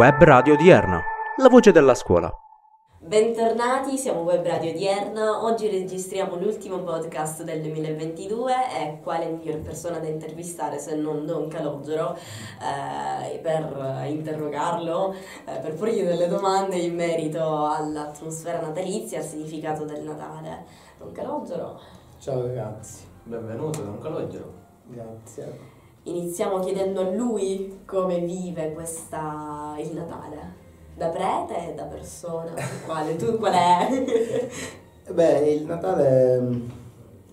Web Radio Odierna, la voce della scuola. Bentornati, siamo Web Radio Odierna. Oggi registriamo l'ultimo podcast del 2022 e quale migliore persona da intervistare se non Don Calogero eh, per interrogarlo, eh, per porgli delle domande in merito all'atmosfera natalizia, al significato del Natale. Don Calogero. Ciao ragazzi. Benvenuto Don Calogero. Grazie. Iniziamo chiedendo a lui come vive questa, il Natale. Da prete e da persona? Quale? Tu qual è? Beh, il Natale mm,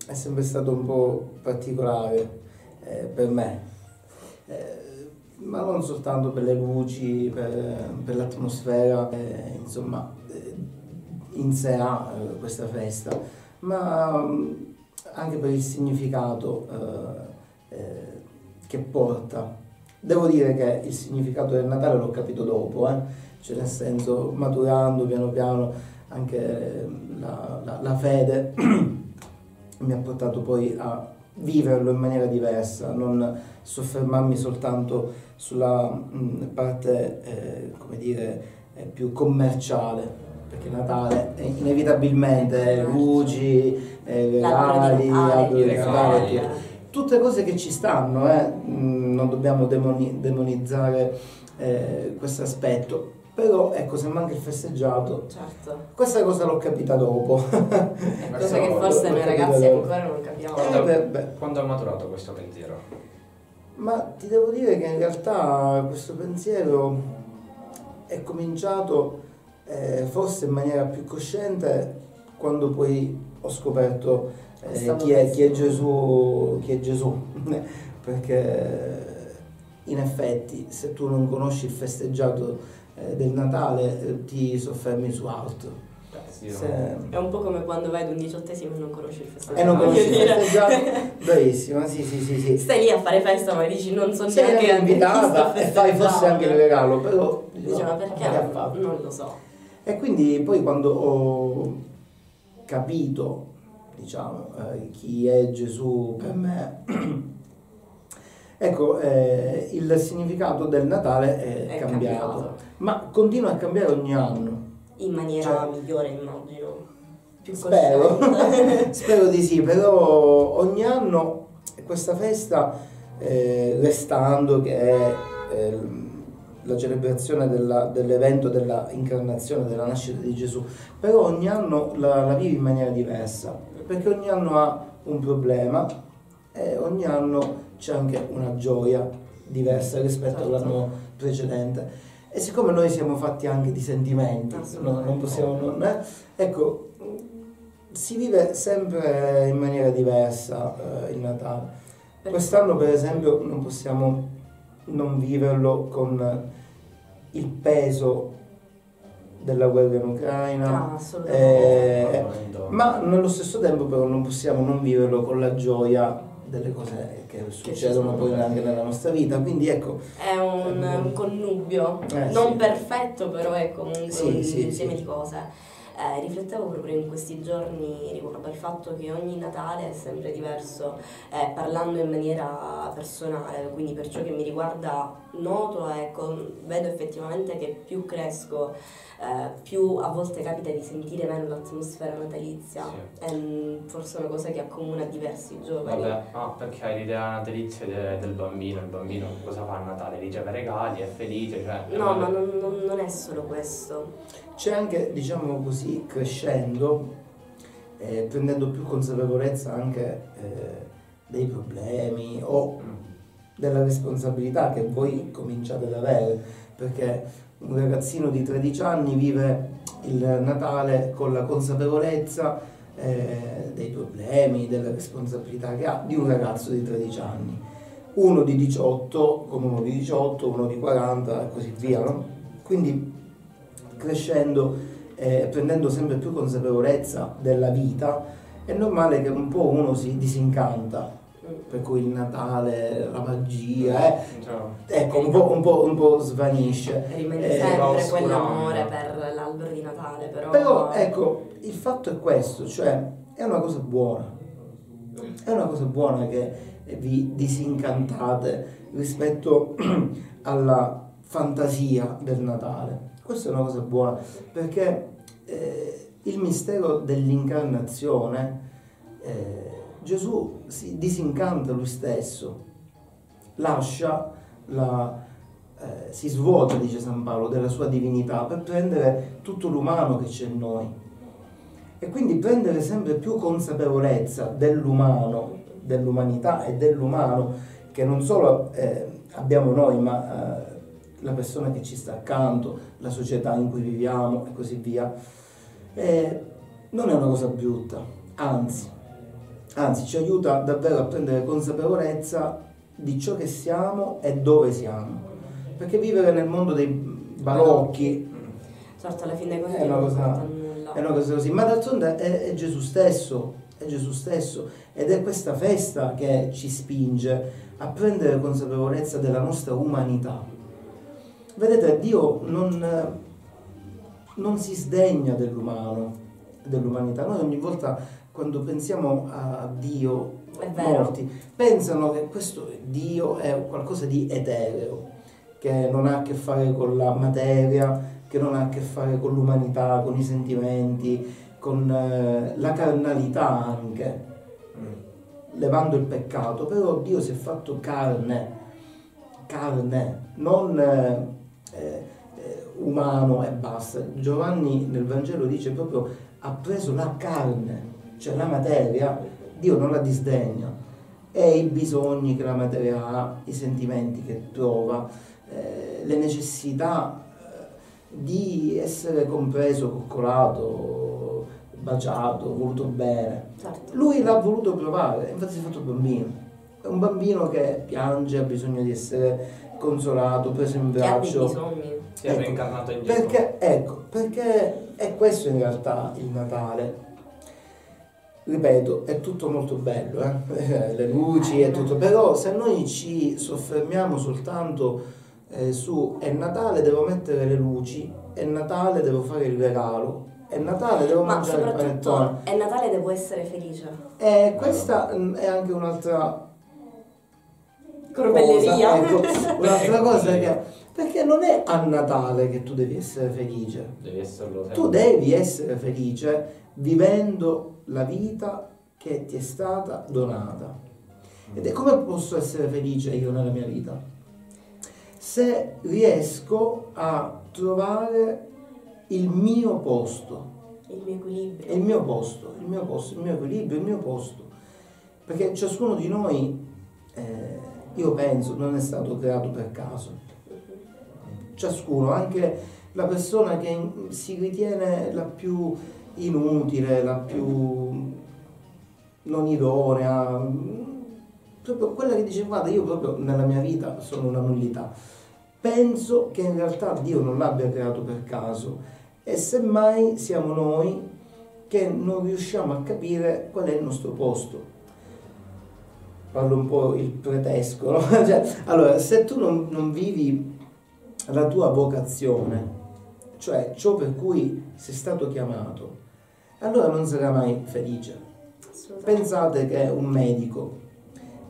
è sempre stato un po' particolare eh, per me, eh, ma non soltanto per le luci, per, per l'atmosfera, eh, insomma, eh, in sé ha eh, questa festa, ma mm, anche per il significato eh, che porta. Devo dire che il significato del Natale l'ho capito dopo, eh. Cioè nel senso maturando piano piano anche la, la, la fede mi ha portato poi a viverlo in maniera diversa, non soffermarmi soltanto sulla mh, parte, eh, come dire, eh, più commerciale, perché Natale è inevitabilmente luci, eh, regali, albero di Natale, tutte cose che ci stanno, eh? non dobbiamo demoni- demonizzare eh, questo aspetto, però ecco, se manca il festeggiato, certo. questa cosa l'ho capita dopo. cosa che forse noi ragazzi dopo. ancora non capiamo. Quando, eh, beh, quando è maturato questo pensiero? Ma ti devo dire che in realtà questo pensiero è cominciato eh, forse in maniera più cosciente quando poi ho scoperto eh, chi, è, chi, è, Gesù, chi è Gesù, perché in effetti se tu non conosci il festeggiato eh, del Natale eh, ti soffermi su altro. Sì, Se... È un po' come quando vai ad un diciottesimo e non conosci il festeggiato. E non conosci il festeggiato? Bravissima, sì, sì, sì, sì. Stai lì a fare festa ma dici non so Sei neanche invitata e fai forse anche il regalo, però... Diciamo perché? Non lo so. E quindi poi quando ho capito, diciamo, eh, chi è Gesù per me. Ecco, eh, il significato del Natale è, è cambiato, cambiato, ma continua a cambiare ogni anno. In maniera cioè, migliore, immagino. Più spero, spero di sì, però ogni anno questa festa, eh, restando che è eh, la celebrazione della, dell'evento della incarnazione, della nascita di Gesù, però ogni anno la, la vivi in maniera diversa, perché ogni anno ha un problema e ogni anno c'è anche una gioia diversa rispetto all'anno precedente. E siccome noi siamo fatti anche di sentimenti, no, non possiamo non, eh? ecco, si vive sempre in maniera diversa eh, il Natale. Quest'anno per esempio non possiamo non viverlo con il peso della guerra in Ucraina, ah, eh, ma nello stesso tempo però non possiamo non viverlo con la gioia delle cose che succedono poi anche nella nostra vita, quindi ecco... È un, um, un connubio, eh, non sì. perfetto però è comunque sì, un sì, insieme di cose. Eh, riflettevo proprio in questi giorni riguardo al fatto che ogni Natale è sempre diverso, eh, parlando in maniera personale, quindi per ciò che mi riguarda noto e con, vedo effettivamente che più cresco eh, più a volte capita di sentire meno l'atmosfera natalizia. Sì. È mm, forse una cosa che accomuna diversi giovani. Vabbè, ah, perché hai l'idea natalizia de, del bambino, il bambino cosa fa a Natale? Riceve regali, è felice, cioè... No, ma non, non, non, è solo questo. C'è anche, diciamo così, crescendo, eh, prendendo più consapevolezza anche eh, dei problemi o mm. Della responsabilità che voi cominciate ad avere, perché un ragazzino di 13 anni vive il Natale con la consapevolezza eh, dei problemi, delle responsabilità che ha di un ragazzo di 13 anni. Uno di 18 come uno di 18, uno di 40 e così via. No? Quindi crescendo e eh, prendendo sempre più consapevolezza della vita, è normale che un po' uno si disincanta per cui il Natale, la magia, eh, ecco, un po', un, po', un po', svanisce. Rimane eh, sempre quell'amore per l'albero di Natale, però... Però, ecco, il fatto è questo, cioè, è una cosa buona. È una cosa buona che vi disincantate rispetto alla fantasia del Natale. Questa è una cosa buona perché eh, il mistero dell'incarnazione, eh, Gesù si disincanta lui stesso, lascia la, eh, si svuota, dice San Paolo, della sua divinità per prendere tutto l'umano che c'è in noi e quindi prendere sempre più consapevolezza dell'umano, dell'umanità e dell'umano che non solo eh, abbiamo noi, ma eh, la persona che ci sta accanto, la società in cui viviamo e così via. Eh, non è una cosa brutta, anzi, anzi ci aiuta davvero a prendere consapevolezza di ciò che siamo e dove siamo. Perché vivere nel mondo dei balocchi certo, alla fine è una cosa, è una cosa così, ma d'altronde è, è Gesù stesso, è Gesù stesso ed è questa festa che ci spinge a prendere consapevolezza della nostra umanità. Vedete, Dio non, non si sdegna dell'umano, dell'umanità. Noi ogni volta quando pensiamo a Dio, molti pensano che questo Dio è qualcosa di etereo, che non ha a che fare con la materia, che non ha a che fare con l'umanità, con i sentimenti, con eh, la carnalità anche, mm. levando il peccato, però Dio si è fatto carne, carne, non eh, eh, umano e basta. Giovanni nel Vangelo dice proprio ha preso la carne, cioè la materia, Dio non la disdegna, e i bisogni che la materia ha, i sentimenti che prova, eh, le necessità di essere compreso, coccolato, baciato, voluto bene. Certo. Lui l'ha voluto provare, infatti si è fatto bambino. È un bambino che piange, ha bisogno di essere consolato, preso in braccio. Si è ecco, reincarnato in Gesù. Perché, ecco, perché è questo in realtà il Natale. Ripeto, è tutto molto bello, eh? le luci e tutto, però se noi ci soffermiamo soltanto eh, su è Natale devo mettere le luci, è Natale devo fare il regalo, è Natale devo Ma mangiare il panettone. È Natale devo essere felice. E questa mm, è anche un'altra Corbelleria. Ecco, un'altra cosa che perché non è a Natale che tu devi essere felice. Devi esserlo sempre. Tu devi essere felice vivendo la vita che ti è stata donata. Ed è come posso essere felice io nella mia vita? se riesco a trovare il mio posto. Il mio equilibrio. Il mio posto, il mio posto, il mio equilibrio, il mio posto. Perché ciascuno di noi, eh, io penso, non è stato creato per caso. Ciascuno, anche la persona che si ritiene la più inutile, la più non idonea, proprio quella che dice guarda io proprio nella mia vita sono una nullità penso che in realtà Dio non l'abbia creato per caso e semmai siamo noi che non riusciamo a capire qual è il nostro posto. Parlo un po' il pretesco, no? cioè, allora, se tu non, non vivi la tua vocazione, cioè ciò per cui sei stato chiamato, allora non sarai mai felice. Pensate che un medico,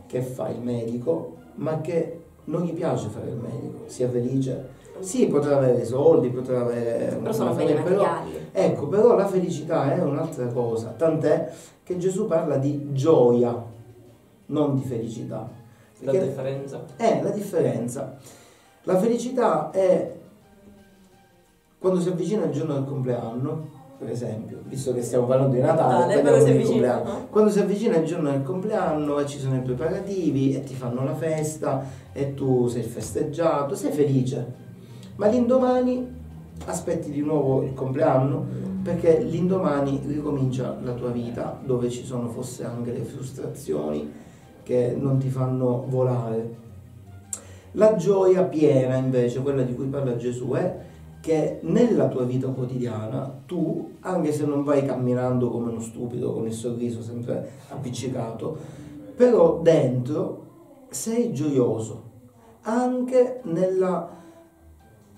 che fa il medico, ma che non gli piace fare il medico, sia felice. Sì, potrà avere soldi, potrà avere... Però sono beni però, Ecco, però la felicità è un'altra cosa, tant'è che Gesù parla di gioia, non di felicità. Perché la differenza? È la differenza. La felicità è quando si avvicina il giorno del compleanno, per esempio, visto che stiamo parlando di Natale, Natale quando, si avvicina, quando si avvicina il giorno del compleanno e ci sono i preparativi e ti fanno la festa e tu sei festeggiato, sei felice. Ma l'indomani aspetti di nuovo il compleanno perché l'indomani ricomincia la tua vita dove ci sono forse anche le frustrazioni che non ti fanno volare. La gioia piena invece, quella di cui parla Gesù, è che nella tua vita quotidiana tu, anche se non vai camminando come uno stupido con il sorriso sempre appiccicato, però dentro sei gioioso, anche nella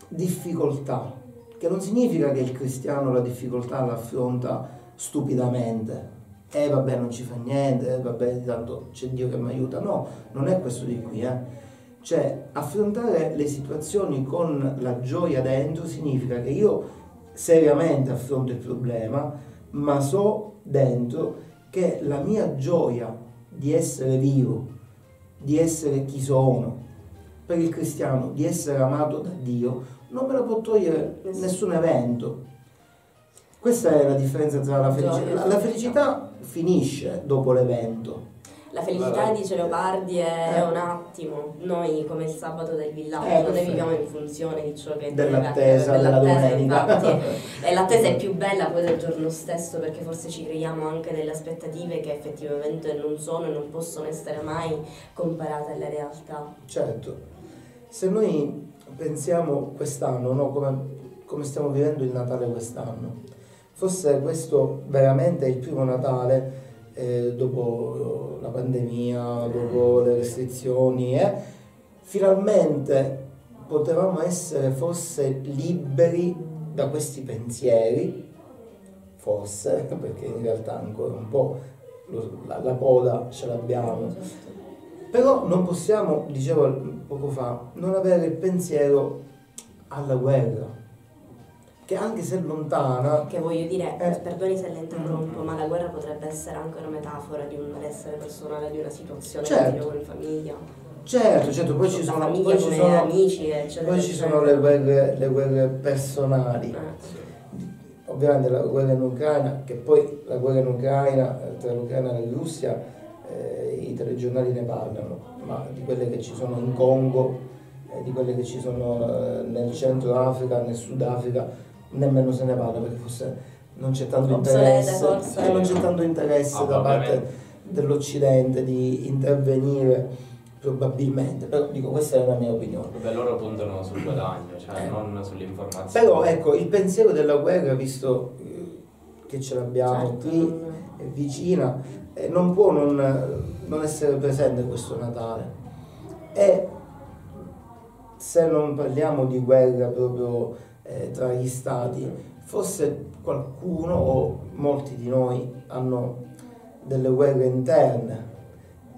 difficoltà, che non significa che il cristiano la difficoltà la affronta stupidamente. Eh vabbè non ci fa niente, eh, vabbè tanto c'è Dio che mi aiuta. No, non è questo di qui, eh. Cioè, affrontare le situazioni con la gioia dentro significa che io seriamente affronto il problema, ma so dentro che la mia gioia di essere vivo, di essere chi sono, per il cristiano, di essere amato da Dio, non me la può togliere nessun evento. Questa è la differenza tra la felicità. La felicità finisce dopo l'evento la felicità, dice Leopardi, è eh. un attimo. Noi, come il sabato del villaggio, eh, noi viviamo in funzione di ciò che dell'attesa, deve dell'attesa infatti. e l'attesa è più bella poi del giorno stesso perché forse ci creiamo anche delle aspettative che effettivamente non sono e non possono essere mai comparate alla realtà. Certo. Se noi pensiamo quest'anno, no, come, come stiamo vivendo il Natale quest'anno, forse questo veramente è il primo Natale eh, dopo la pandemia, dopo le restrizioni, eh, finalmente potevamo essere forse liberi da questi pensieri, forse, perché in realtà ancora un po' la, la coda ce l'abbiamo, però non possiamo, dicevo poco fa, non avere il pensiero alla guerra che anche se lontana... Che voglio dire, eh, perdoni se la interrompo, mm. ma la guerra potrebbe essere anche una metafora di un malessere personale, di una situazione certo. con famiglia. Certo, certo, poi ci sono, poi ci sono, amici, eccetera. Poi ci sono le guerre, le guerre personali. Eh. Ovviamente la guerra in Ucraina, che poi la guerra in Ucraina, tra l'Ucraina e la Russia, eh, i telegiornali ne parlano, ma di quelle che ci sono in Congo, eh, di quelle che ci sono eh, nel centro Africa, nel Sudafrica, nemmeno se ne parla perché forse non c'è tanto interesse, eh, non c'è tanto interesse ah, da parte dell'Occidente di intervenire probabilmente, però dico questa è la mia opinione. Beh, loro puntano sul guadagno, cioè eh. non sull'informazione. Però ecco, il pensiero della guerra, visto eh, che ce l'abbiamo certo. qui, è vicina, eh, non può non, non essere presente questo Natale. E se non parliamo di guerra proprio eh, tra gli stati, forse qualcuno o molti di noi hanno delle guerre interne.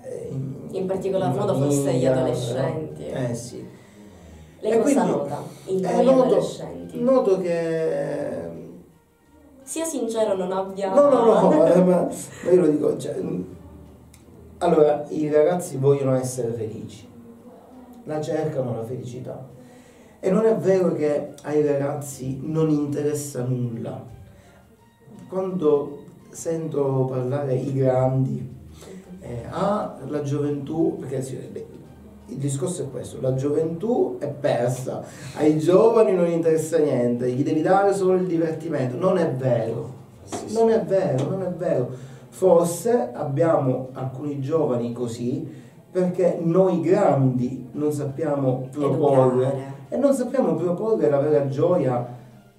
Eh, in, in, particolar in modo famiglia, forse gli adolescenti. Eh sì. Lei cosa quindi, nota in eh, noto, adolescenti? Noto che... Sia sincero, non abbia... No, no, no, eh, ma, ma io lo dico, cioè, allora, i ragazzi vogliono essere felici, la cercano la felicità e non è vero che ai ragazzi non interessa nulla. Quando sento parlare i grandi, eh, ah, la gioventù, perché il discorso è questo, la gioventù è persa, ai giovani non interessa niente, gli devi dare solo il divertimento. Non è vero, non è vero, non è vero. Forse abbiamo alcuni giovani così perché noi grandi non sappiamo proporre. E non sappiamo proporre la vera gioia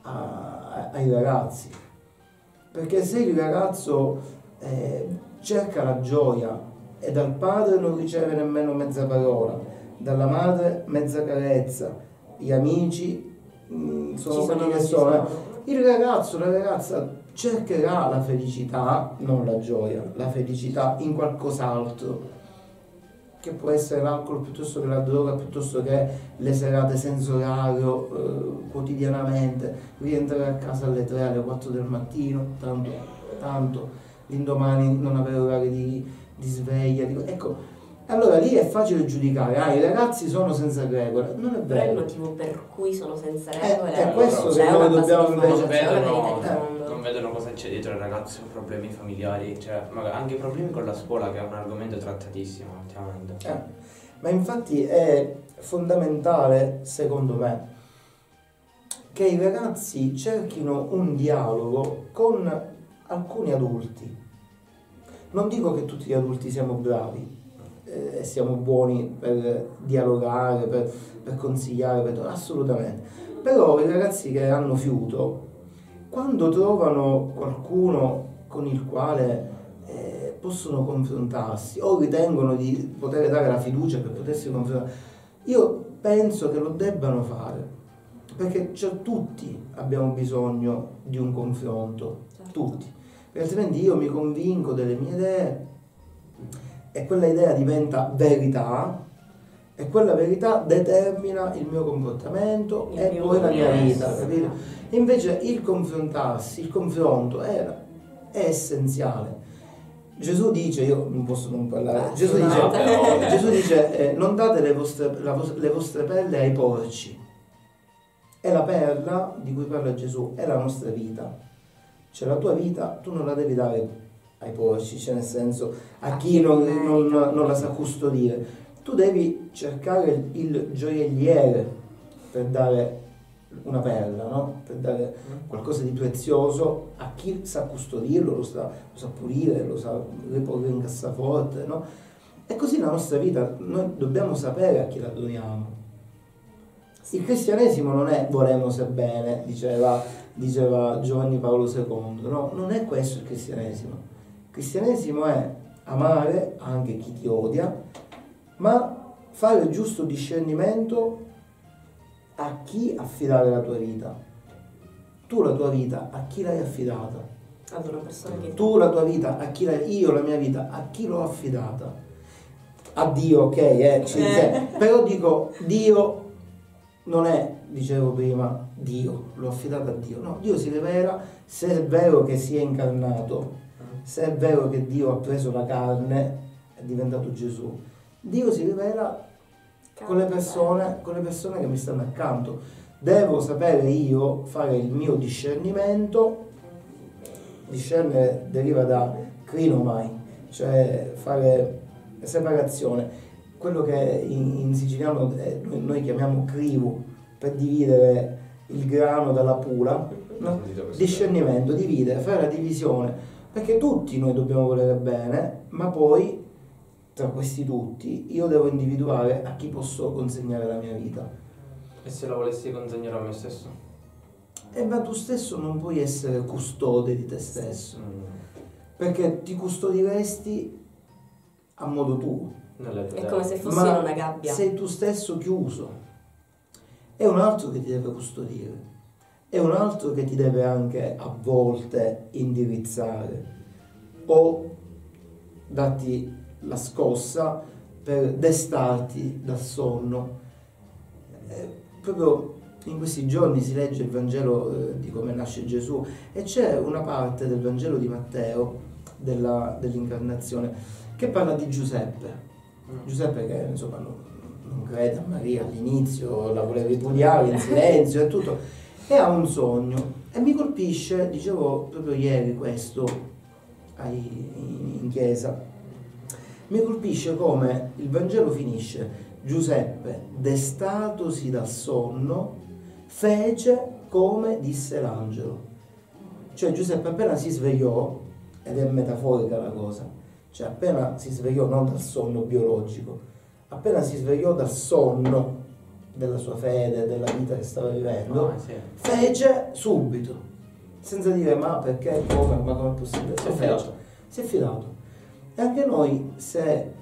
a, ai ragazzi. Perché se il ragazzo eh, cerca la gioia e dal padre non riceve nemmeno mezza parola, dalla madre mezza carezza, gli amici mh, mm, sono quelli che sono. Il ragazzo, la ragazza cercherà la felicità, non la gioia, la felicità in qualcos'altro che può essere l'alcol piuttosto che la droga, piuttosto che le serate senza orario eh, quotidianamente, rientrare a casa alle 3, alle 4 del mattino, tanto, tanto l'indomani non avere orario di, di sveglia. Di, ecco, allora lì è facile giudicare, ah, i ragazzi sono senza regole, non è vero. Però è il motivo per cui sono senza regole. È, è questo che noi dobbiamo invece... Vedono, eh. Vedono cosa c'è dietro ai ragazzi, problemi familiari, cioè anche problemi con la scuola che è un argomento trattatissimo ultimamente. Eh. Ma infatti è fondamentale, secondo me, che i ragazzi cerchino un dialogo con alcuni adulti. Non dico che tutti gli adulti siamo bravi, eh, siamo buoni per dialogare, per, per consigliare, per, assolutamente. Però i ragazzi che hanno fiuto, quando trovano qualcuno con il quale eh, possono confrontarsi o ritengono di poter dare la fiducia per potersi confrontare, io penso che lo debbano fare, perché cioè, tutti abbiamo bisogno di un confronto, certo. tutti, perché altrimenti io mi convinco delle mie idee e quella idea diventa verità E quella verità determina il mio comportamento il e mio poi la mia vita, capito? Invece il confrontarsi, il confronto è, è essenziale. Gesù dice, io non posso non parlare, ah, Gesù dice, Gesù dice eh, non date le vostre, vos- le vostre pelle ai porci. E la perla di cui parla Gesù è la nostra vita. Cioè la tua vita tu non la devi dare ai porci, cioè nel senso a chi non, non, non la sa custodire. Tu devi cercare il gioielliere per dare una perla, no? per dare qualcosa di prezioso a chi sa custodirlo, lo sa, lo sa pulire, lo sa riporre in cassaforte. No? E così la nostra vita, noi dobbiamo sapere a chi la doniamo. Il cristianesimo non è volemo se bene, diceva, diceva Giovanni Paolo II, no, non è questo il cristianesimo. Il cristianesimo è amare anche chi ti odia, ma fare il giusto discernimento a chi affidare la tua vita. Tu la tua vita a chi l'hai affidata? Ad una persona che... Tu la tua vita a chi l'hai... Io la mia vita a chi l'ho affidata? A Dio, ok, eh, eh. però dico Dio non è, dicevo prima, Dio, l'ho affidata a Dio. No, Dio si rivela se è vero che si è incarnato, se è vero che Dio ha preso la carne, è diventato Gesù. Dio si rivela con le, persone, con le persone che mi stanno accanto. Devo sapere io fare il mio discernimento, discernere deriva da crinomai, cioè fare separazione, quello che in, in siciliano eh, noi chiamiamo crivo, per dividere il grano dalla pula, no? discernimento, dividere, fare la divisione, perché tutti noi dobbiamo volere bene, ma poi tra questi tutti io devo individuare a chi posso consegnare la mia vita. E se la volessi consegnare a me stesso? E ma tu stesso non puoi essere custode di te stesso, mm. perché ti custodiresti a modo tuo. È come se fossi in una gabbia. Sei tu stesso chiuso. È un altro che ti deve custodire. È un altro che ti deve anche a volte indirizzare o darti la scossa per destarti dal sonno. Eh, proprio in questi giorni si legge il Vangelo eh, di come nasce Gesù e c'è una parte del Vangelo di Matteo della, dell'incarnazione che parla di Giuseppe. Mm. Giuseppe che insomma non, non crede a Maria all'inizio, la voleva ripudiare in silenzio e tutto, e ha un sogno. E mi colpisce, dicevo proprio ieri questo ai, in, in chiesa, mi colpisce come il Vangelo finisce. Giuseppe, destatosi dal sonno, fece come disse l'angelo. Cioè Giuseppe appena si svegliò, ed è metaforica la cosa, cioè appena si svegliò non dal sonno biologico, appena si svegliò dal sonno della sua fede, della vita che stava vivendo, oh, sì. fece subito, senza dire ma perché, come, ma come è possibile, si è fidato. Si è fidato. E anche noi, se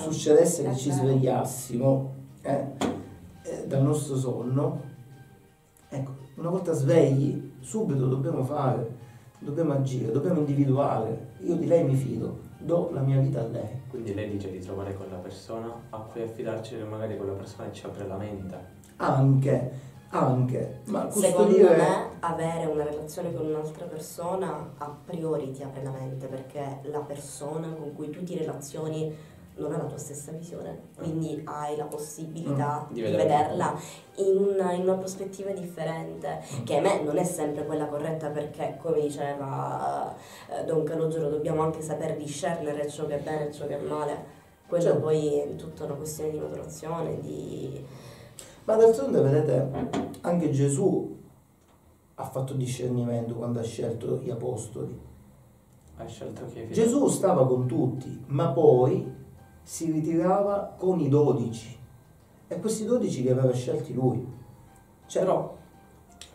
succedesse che ci svegliassimo eh, eh, dal nostro sonno, ecco, una volta svegli, subito dobbiamo fare, dobbiamo agire, dobbiamo individuare. Io di lei mi fido, do la mia vita a lei. Quindi lei dice di trovare quella persona a cui affidarci magari quella persona ci apre la mente. Anche, anche, ma custodire... Secondo me avere una relazione con un'altra persona a priori ti apre la mente perché la persona con cui tu ti relazioni non ha la tua stessa visione, quindi hai la possibilità mm, di, di vederla in una, in una, prospettiva differente, mm. che a me non è sempre quella corretta perché, come diceva uh, Don Calogero, dobbiamo anche saper discernere ciò che è bene e ciò che è male. Quello cioè. poi è tutta una questione di maturazione, di ma d'altronde, vedete, anche Gesù ha fatto discernimento quando ha scelto gli apostoli. Ha scelto chi? Gesù stava con tutti, ma poi si ritirava con i dodici. E questi dodici li aveva scelti lui. Cioè, però,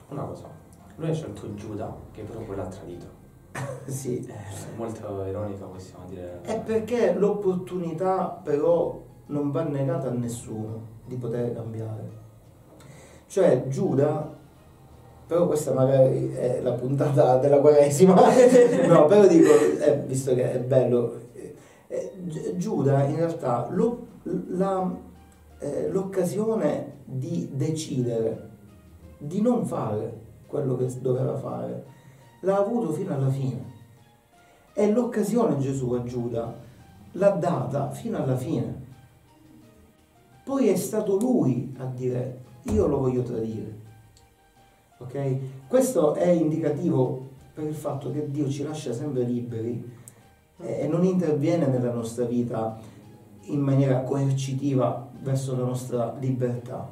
una cosa, lui ha scelto Giuda, che però poi l'ha tradito. sì. È molto ironica, possiamo dire. È perché l'opportunità però non va negata a nessuno di poter cambiare. Cioè Giuda, però questa magari è la puntata della Quaresima, no, però dico, eh, visto che è bello, eh, Giuda in realtà lo, la, eh, l'occasione di decidere di non fare quello che doveva fare, l'ha avuto fino alla fine. E l'occasione Gesù a Giuda l'ha data fino alla fine. Poi è stato lui a dire io lo voglio tradire. Ok? Questo è indicativo per il fatto che Dio ci lascia sempre liberi e non interviene nella nostra vita in maniera coercitiva verso la nostra libertà.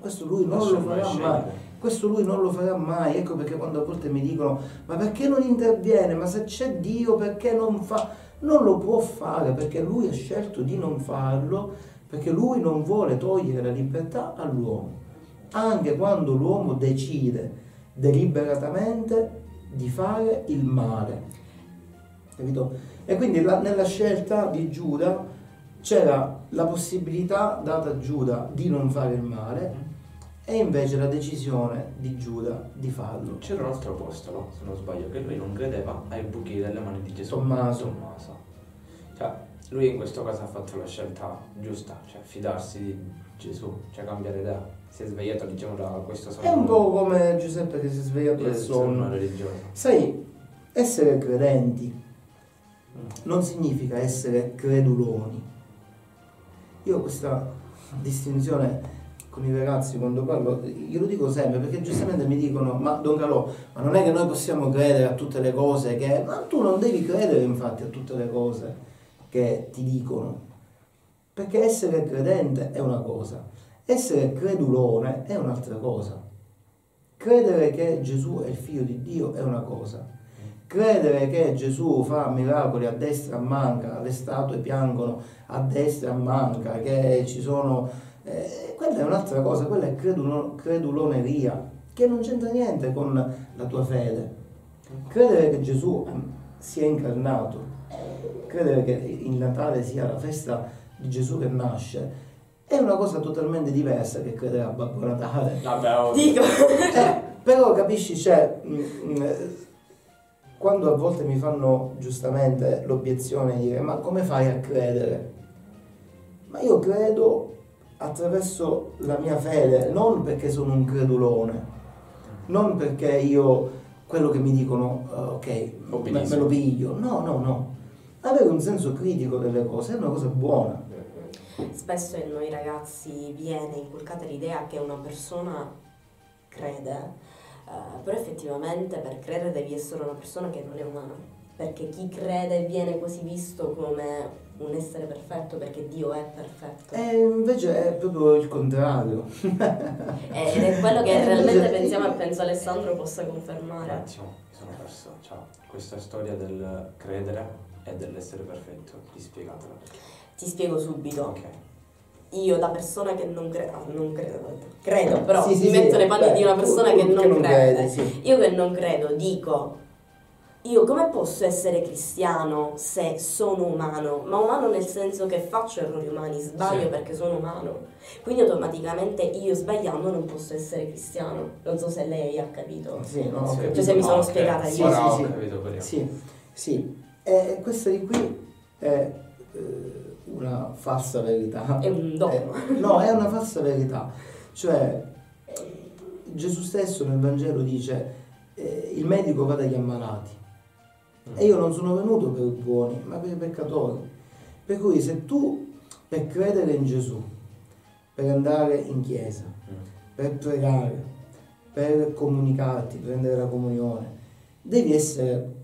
Questo lui non lo farà mai. Questo lui non lo farà mai. Ecco perché quando a volte mi dicono ma perché non interviene? Ma se c'è Dio perché non fa? Non lo può fare perché lui ha scelto di non farlo perché lui non vuole togliere la libertà all'uomo. Anche quando l'uomo decide deliberatamente di fare il male. Capito? E quindi la, nella scelta di Giuda c'era la possibilità data a Giuda di non fare il male e invece la decisione di Giuda di farlo. C'era un altro apostolo, se non sbaglio, che lui non credeva ai buchi delle mani di Gesù. Tommaso. Tommaso. Cioè, lui in questo caso ha fatto la scelta giusta, cioè fidarsi di Gesù, cioè cambiare idea. Si è svegliato, diciamo, da questo sonno. È un po' come Giuseppe che si è svegliato dal sonno. Sai, essere credenti non significa essere creduloni io questa distinzione con i ragazzi quando parlo, glielo dico sempre perché giustamente mi dicono ma Don Calò, ma non è che noi possiamo credere a tutte le cose che... Ma tu non devi credere infatti a tutte le cose che ti dicono, perché essere credente è una cosa, essere credulone è un'altra cosa. Credere che Gesù è il figlio di Dio è una cosa, Credere che Gesù fa miracoli a destra e a manca, le statue piangono a destra e a manca, che ci sono... Eh, quella è un'altra cosa, quella è credulo, creduloneria, che non c'entra niente con la tua fede. Credere che Gesù sia incarnato, credere che il Natale sia la festa di Gesù che nasce, è una cosa totalmente diversa che credere a Babbo Natale. Vabbè, Dico. Eh, però capisci. Cioè, mm, quando a volte mi fanno giustamente l'obiezione di dire ma come fai a credere? Ma io credo attraverso la mia fede, non perché sono un credulone, non perché io quello che mi dicono, uh, ok, me, me lo piglio, no, no, no. Avere un senso critico delle cose è una cosa buona. Spesso in noi ragazzi viene inculcata l'idea che una persona crede Uh, però effettivamente per credere devi essere una persona che non è umana, perché chi crede viene così visto come un essere perfetto perché Dio è perfetto. E invece è proprio il contrario. Ed è quello che realmente pensiamo e penso Alessandro possa confermare. Un attimo, mi sono perso. Ciao, questa storia del credere e dell'essere perfetto, ti spiegatela. Ti spiego subito. Ok io da persona che non credo, non credo, credo però sì, mi sì, metto sì, nei panni di una persona tu, tu, che non, non crede. crede io che non credo dico, io come posso essere cristiano se sono umano? Ma umano nel senso che faccio errori umani, sbaglio perché sono umano. Quindi automaticamente io sbagliando non posso essere cristiano. Non so se lei ha capito. Sì, no, cioè se mi sono okay. spiegata io. Sì, sì, sì. sì. E questa di qui è... Eh, una falsa verità. È un dono. Eh, no, è una falsa verità. Cioè, Gesù stesso nel Vangelo dice, eh, il medico va dagli ammalati. E io non sono venuto per i buoni, ma per i peccatori. Per cui se tu, per credere in Gesù, per andare in chiesa, per pregare, per comunicarti, prendere la comunione, devi essere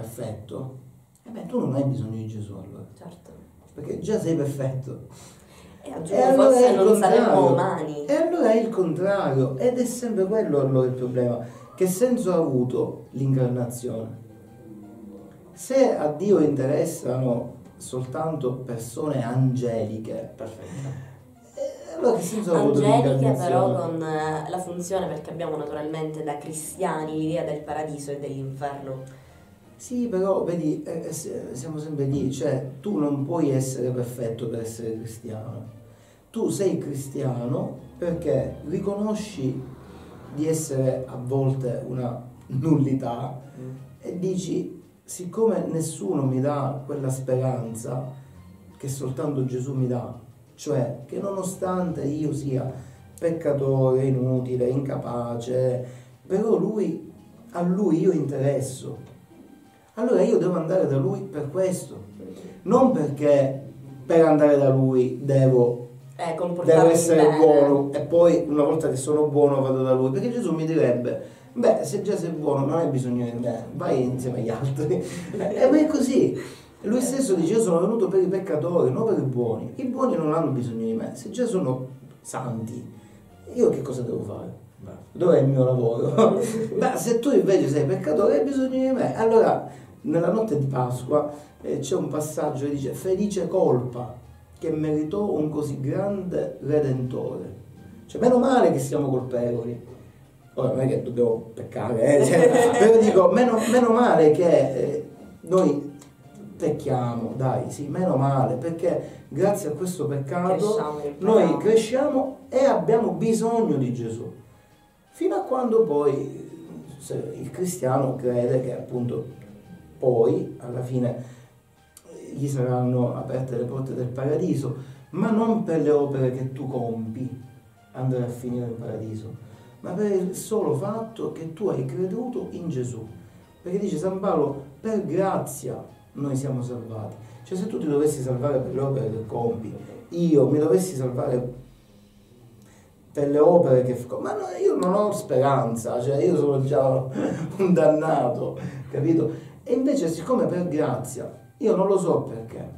perfetto, e beh, tu non hai bisogno di Gesù allora. Certo perché già sei perfetto. E, e allora forse non saremmo umani. E allora è il contrario, ed è sempre quello allora il problema. Che senso ha avuto l'incarnazione? Se a Dio interessano soltanto persone angeliche, perfetto. Eh, allora che senso ha avuto Angeliche però con eh, la funzione, perché abbiamo naturalmente da cristiani l'idea del paradiso e dell'inferno sì, però vedi, eh, eh siamo sempre lì, cioè tu non puoi essere perfetto per essere cristiano. Tu sei cristiano perché riconosci di essere a volte una nullità mm. e dici, siccome nessuno mi dà quella speranza che soltanto Gesù mi dà, cioè che nonostante io sia peccatore, inutile, incapace, però lui, a lui io interesso. Allora io devo andare da lui per questo, non perché per andare da lui devo eh, devo essere bene. buono e poi una volta che sono buono vado da lui, perché Gesù mi direbbe Beh, se già sei buono non hai bisogno di me, vai insieme agli altri. e eh, ma è così. Lui stesso dice io sono venuto per i peccatori, non per i buoni. I buoni non hanno bisogno di me, se già sono santi, io che cosa devo fare? Dov'è il mio lavoro? Beh, se tu invece sei peccatore hai bisogno di me. Allora, nella notte di Pasqua eh, c'è un passaggio che dice felice colpa che meritò un così grande redentore. Cioè, meno male che siamo colpevoli Ora non è che dobbiamo peccare, eh? cioè, però dico, meno, meno male che eh, noi pecchiamo, dai, sì, meno male, perché grazie a questo peccato noi cresciamo e abbiamo bisogno di Gesù. Fino a quando poi il cristiano crede che appunto poi alla fine gli saranno aperte le porte del paradiso, ma non per le opere che tu compi andrai a finire in paradiso ma per il solo fatto che tu hai creduto in Gesù. Perché dice San Paolo, per grazia noi siamo salvati. Cioè se tu ti dovessi salvare per le opere che compi, io mi dovessi salvare per le opere che... Ma no, io non ho speranza, cioè io sono già un dannato, capito? E invece siccome per grazia, io non lo so perché,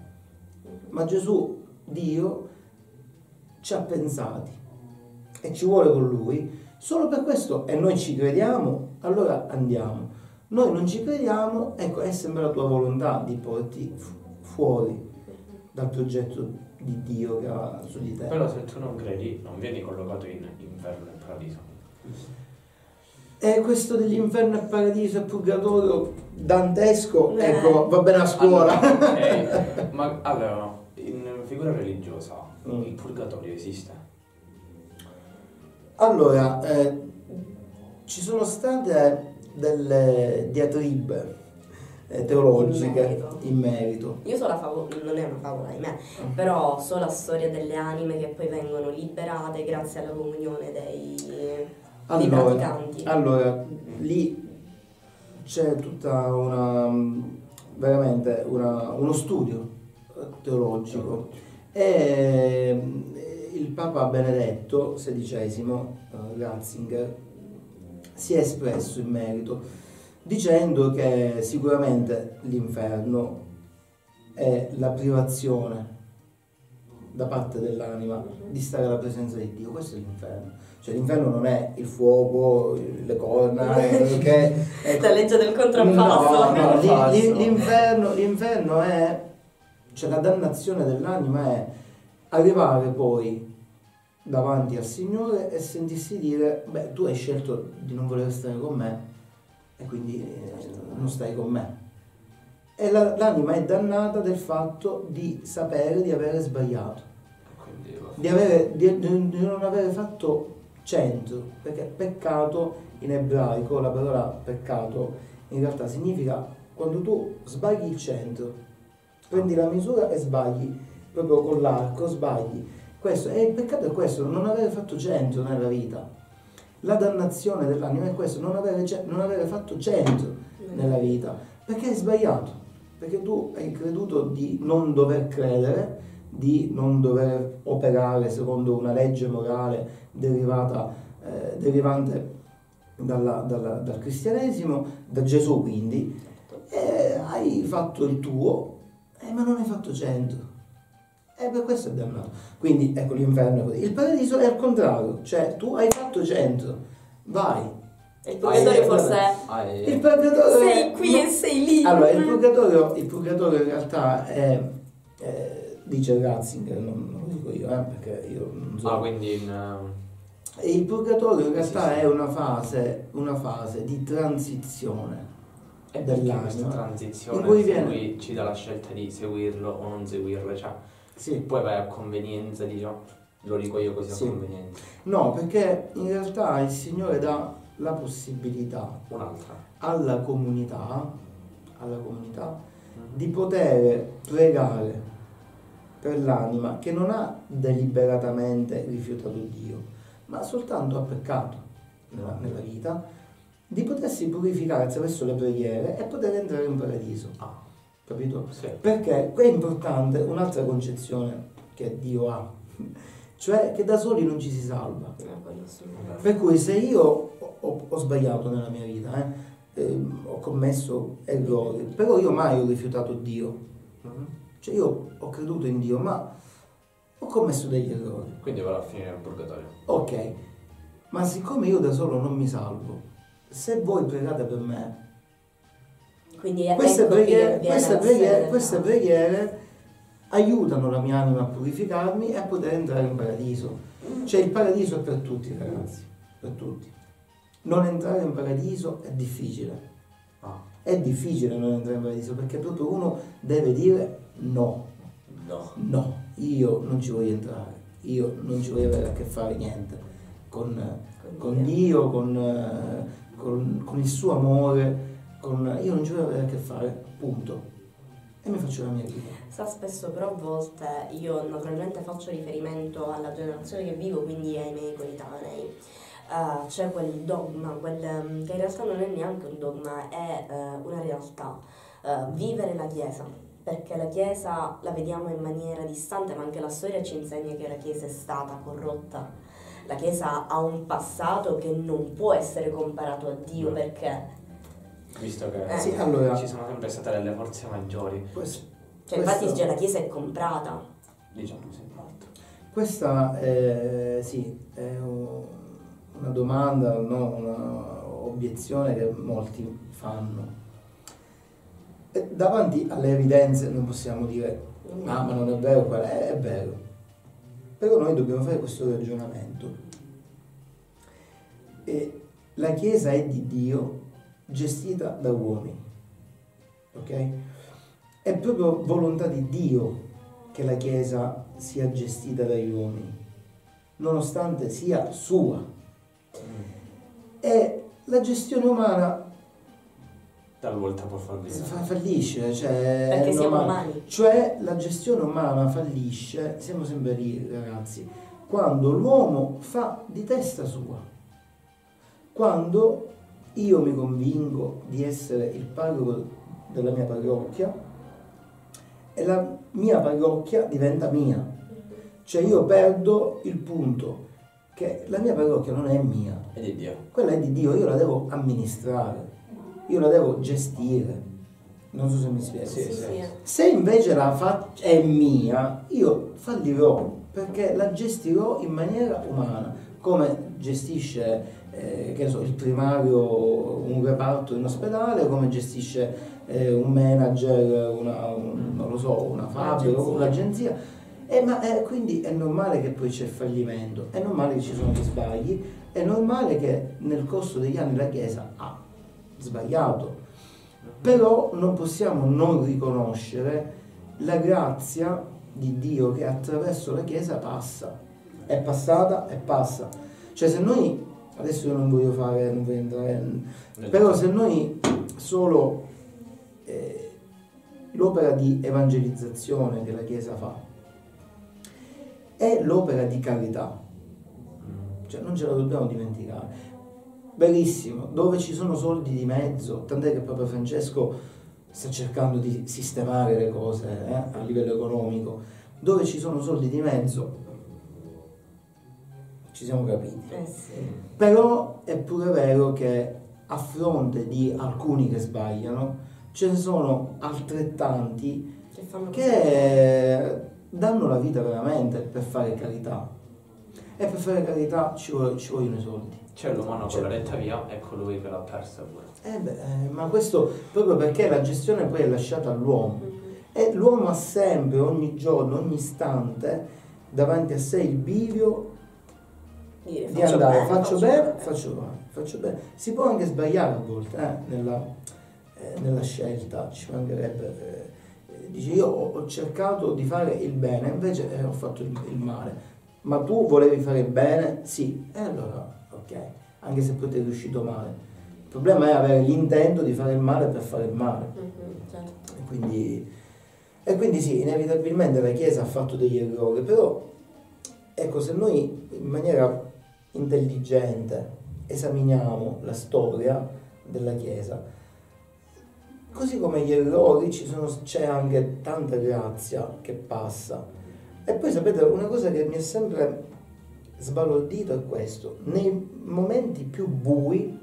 ma Gesù, Dio, ci ha pensati e ci vuole con Lui Solo per questo, e noi ci crediamo, allora andiamo. Noi non ci crediamo, ecco, è sempre la tua volontà di porti fuori dal progetto di Dio che ha su di te. Però se tu non credi, non vieni collocato in inferno e paradiso. E questo dell'inferno e paradiso e purgatorio dantesco, eh. ecco, va bene a scuola. Allora, okay. Ma allora, in figura religiosa, mm. il purgatorio esiste? Allora, eh, ci sono state delle diatribe eh, teologiche in merito. in merito. Io so la favola, non è una favola di me, uh-huh. però so la storia delle anime che poi vengono liberate grazie alla comunione dei, allora. Allora, lì c'è tutta una veramente una, uno studio teologico e il Papa Benedetto XVI, uh, Ratzinger, si è espresso in merito dicendo che sicuramente l'inferno è la privazione da parte dell'anima di stare alla presenza di Dio. Questo è l'inferno. Cioè l'inferno non è il fuoco, le corna, che è... la legge del contrappasso. No, no, l'inferno, l'inferno è, cioè la dannazione dell'anima è arrivare poi davanti al Signore e sentirsi dire, beh, tu hai scelto di non voler stare con me e quindi eh, non stai con me. E la, l'anima è dannata del fatto di sapere di avere sbagliato, di, avere, di, di non avere fatto centro, perché peccato in ebraico, la parola peccato in realtà significa quando tu sbagli il centro, prendi la misura e sbagli, proprio con l'arco sbagli. Questo, e il peccato è questo, non avere fatto centro nella vita. La dannazione dell'anima è questo, non avere, non avere fatto centro nella vita, perché hai sbagliato, perché tu hai creduto di non dover credere, di non dover operare secondo una legge morale derivata, eh, derivante dalla, dalla, dal cristianesimo, da Gesù quindi, e hai fatto il tuo, eh, ma non hai fatto centro. E per questo è dannato. Quindi ecco l'inferno è così. Il paradiso è al contrario, cioè tu hai fatto centro, vai. il purgatorio forse è... Il purgatorio sei qui no. e sei lì. Allora, il purgatorio, il purgatorio in realtà è, è dice Ratzinger, non, non, lo dico io, eh, perché io non so. Ah, quindi in... Uh... Il purgatorio in realtà sì, è una fase, una fase di transizione e dell'anima. transizione in viene... lui ci dà la scelta di seguirlo o non seguirlo, cioè sì. Poi vai a convenienza, diciamo, lo dico io così sì. a convenienza. No, perché in realtà il Signore dà la possibilità alla comunità, alla comunità mm-hmm. di poter pregare per l'anima che non ha deliberatamente rifiutato Dio, ma soltanto ha peccato nella, nella vita, di potersi purificare attraverso le preghiere e poter entrare in paradiso. Ah. Capito? Sì. Perché è importante un'altra concezione che Dio ha, cioè che da soli non ci si salva. Per cui se io ho, ho sbagliato nella mia vita, eh, eh, ho commesso errori, però io mai ho rifiutato Dio. Uh-huh. Cioè io ho creduto in Dio, ma ho commesso degli errori. Quindi va a finire nel purgatorio. Ok, ma siccome io da solo non mi salvo, se voi pregate per me, quindi queste, ecco preghiere, queste, preghiere, queste preghiere aiutano la mia anima a purificarmi e a poter entrare in paradiso. Cioè il paradiso è per tutti ragazzi, per tutti. Non entrare in paradiso è difficile. Ah. È difficile non entrare in paradiso perché proprio uno deve dire no. No. No, io non ci voglio entrare, io non ci voglio avere a che fare niente con, con, con Dio, con, con, con il suo amore, con, io non ci voglio avere a che fare, punto e mi faccio la mia vita. Sa spesso però a volte io naturalmente faccio riferimento alla generazione che vivo, quindi ai miei coetanei. Uh, c'è quel dogma, quel, che in realtà non è neanche un dogma, è uh, una realtà. Uh, vivere la Chiesa, perché la Chiesa la vediamo in maniera distante, ma anche la storia ci insegna che la Chiesa è stata corrotta. La Chiesa ha un passato che non può essere comparato a Dio no. perché Visto che eh. sì, allora, ci sono sempre state delle forze maggiori. Questo, cioè, infatti questo, la Chiesa è comprata. Diciamo, sì. Questa è, sì, è una domanda, no? una obiezione che molti fanno. Davanti alle evidenze non possiamo dire ah ma non è vero, è, è vero. Però noi dobbiamo fare questo ragionamento. E la Chiesa è di Dio gestita da uomini. Ok? È proprio volontà di Dio che la Chiesa sia gestita dagli uomini, nonostante sia sua. E la gestione umana talvolta può fallire. Fallisce, cioè, perché siamo umani. Cioè la gestione umana fallisce, siamo sempre lì ragazzi, quando l'uomo fa di testa sua, quando io mi convinco di essere il parroco della mia parrocchia e la mia parrocchia diventa mia. Cioè io perdo il punto che la mia parrocchia non è mia. È di Dio. Quella è di Dio, io la devo amministrare, io la devo gestire. Non so se mi spiego. Sì, sì, sì. Se invece la fa- è mia, io fallirò perché la gestirò in maniera umana, come gestisce eh, che so, il primario un reparto in ospedale, come gestisce eh, un manager, una, un, non lo so, una fabbrica, un'agenzia. Eh, ma eh, quindi è normale che poi c'è il fallimento, è normale che ci sono gli sbagli, è normale che nel corso degli anni la Chiesa ha sbagliato, però non possiamo non riconoscere la grazia di Dio che attraverso la Chiesa passa, è passata e passa. Cioè se noi adesso io non voglio fare, non voglio entrare, però se noi solo eh, l'opera di evangelizzazione che la Chiesa fa è l'opera di carità, cioè non ce la dobbiamo dimenticare. Bellissimo, dove ci sono soldi di mezzo, tant'è che Papa Francesco sta cercando di sistemare le cose eh, a livello economico, dove ci sono soldi di mezzo ci siamo capiti. Eh sì. Però è pure vero che a fronte di alcuni che sbagliano, ce ne sono altrettanti che, che danno la vita veramente per fare carità. E per fare carità ci, vogliono, ci vogliono i soldi. C'è l'umano che l'ha detta via e colui che l'ha persa pure. Eh beh, eh, ma questo proprio perché la gestione poi è lasciata all'uomo. Mm-hmm. E l'uomo ha sempre, ogni giorno, ogni istante, davanti a sé il bivio dire, di andare, bene, faccio, bene, bene, faccio male, faccio bene. Si può anche sbagliare a volte eh, nella, eh, nella, scelta, ci mancherebbe. Eh, dice io ho, ho, cercato di fare il bene, invece eh, ho fatto il, il, male. Ma tu volevi fare il bene? Sì. E allora, ok, anche se poi ti è riuscito male. Il problema è avere l'intento di fare il male per fare il male. Mm-hmm, certo. quindi E quindi sì, inevitabilmente la Chiesa ha fatto degli errori, però ecco, se noi in maniera intelligente esaminiamo la storia della Chiesa, così come gli errori sono, c'è anche tanta grazia che passa. E poi sapete, una cosa che mi è sempre sbalordito è questo, nei momenti più bui,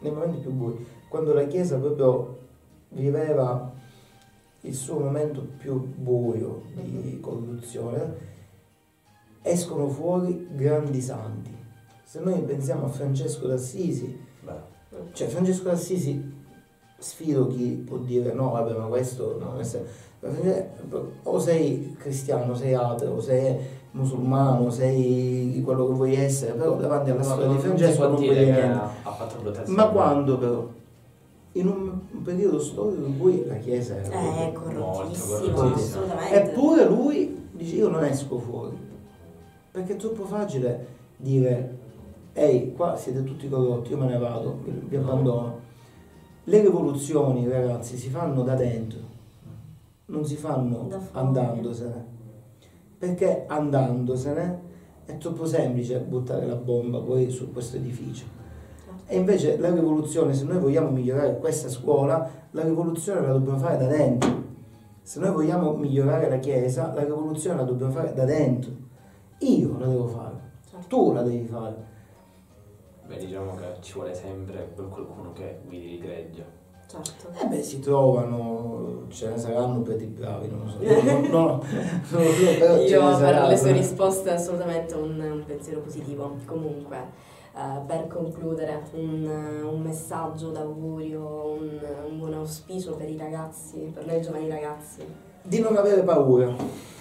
nei momenti più bui, quando la Chiesa proprio viveva il suo momento più buio di mhm. corruzione, escono fuori grandi santi. Se noi pensiamo a Francesco d'Assisi, cioè Francesco d'Assisi, sfido chi può dire no, vabbè, ma questo no, o sei cristiano, sei ateo, sei musulmano, sei quello che vuoi essere, però davanti alla storia di Francesco non puoi dire niente. Ma quando però? In un periodo storico in cui la Chiesa era eh, corrottissima, assolutamente. Eppure lui dice io non esco fuori, perché è troppo facile dire ehi qua siete tutti corrotti, io me ne vado, vi abbandono. Le rivoluzioni ragazzi si fanno da dentro, non si fanno andandosene perché andandosene è troppo semplice buttare la bomba poi su questo edificio. E invece la rivoluzione, se noi vogliamo migliorare questa scuola, la rivoluzione la dobbiamo fare da dentro. Se noi vogliamo migliorare la Chiesa, la rivoluzione la dobbiamo fare da dentro. Io la devo fare, certo. tu la devi fare. Beh, diciamo che ci vuole sempre qualcuno che guidi il greggio. Certo. Eh beh, si trovano, ce ne saranno per i bravi, non lo so. No, no, no, no Io per le sue risposte assolutamente un, un pensiero positivo. Comunque, eh, per concludere, un, un messaggio d'augurio, un, un buon auspicio per i ragazzi, per noi giovani ragazzi. Di non avere paura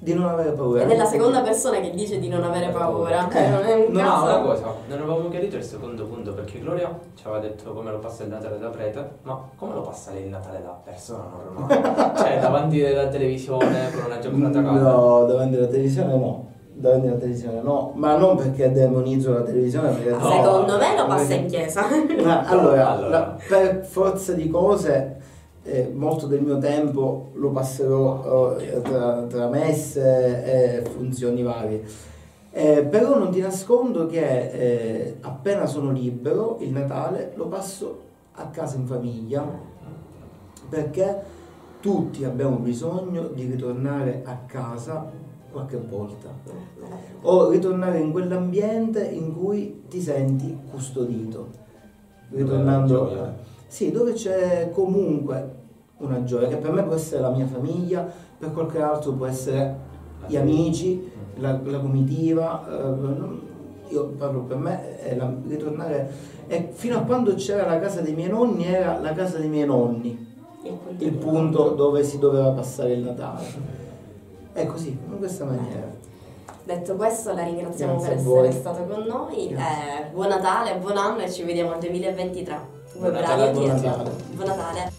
di non avere paura. Ed è la seconda persona che dice di non avere paura. Eh, non è un no, caso. una cosa, non avevamo chiarito il secondo punto perché Gloria ci aveva detto come lo passa il Natale da prete, ma come lo passa lei il Natale da persona normale? cioè davanti alla televisione con una giocata casa? No, davanti alla televisione no. Davanti alla televisione no, ma non perché demonizzo la televisione. Perché no, secondo me lo passa in chiesa. Ma, allora, allora. La, per forza di cose eh, molto del mio tempo lo passerò eh, tra, tra, messe e funzioni varie. Eh, però non ti nascondo che eh, appena sono libero il Natale lo passo a casa in famiglia. Perché tutti abbiamo bisogno di ritornare a casa qualche volta. O ritornare in quell'ambiente in cui ti senti custodito. Ritornando sì, dove c'è comunque una gioia, che per me può essere la mia famiglia, per qualche altro può essere gli amici, la, la comitiva. Eh, io parlo per me, è la, ritornare. E fino a quando c'era la casa dei miei nonni, era la casa dei miei nonni il punto dove si doveva passare il Natale. È così, in questa maniera. Detto questo, la ringraziamo Grazie per essere stato con noi. Eh, buon Natale, buon anno e ci vediamo nel 2023. Buon Natale, buon Natale. Buon Natale.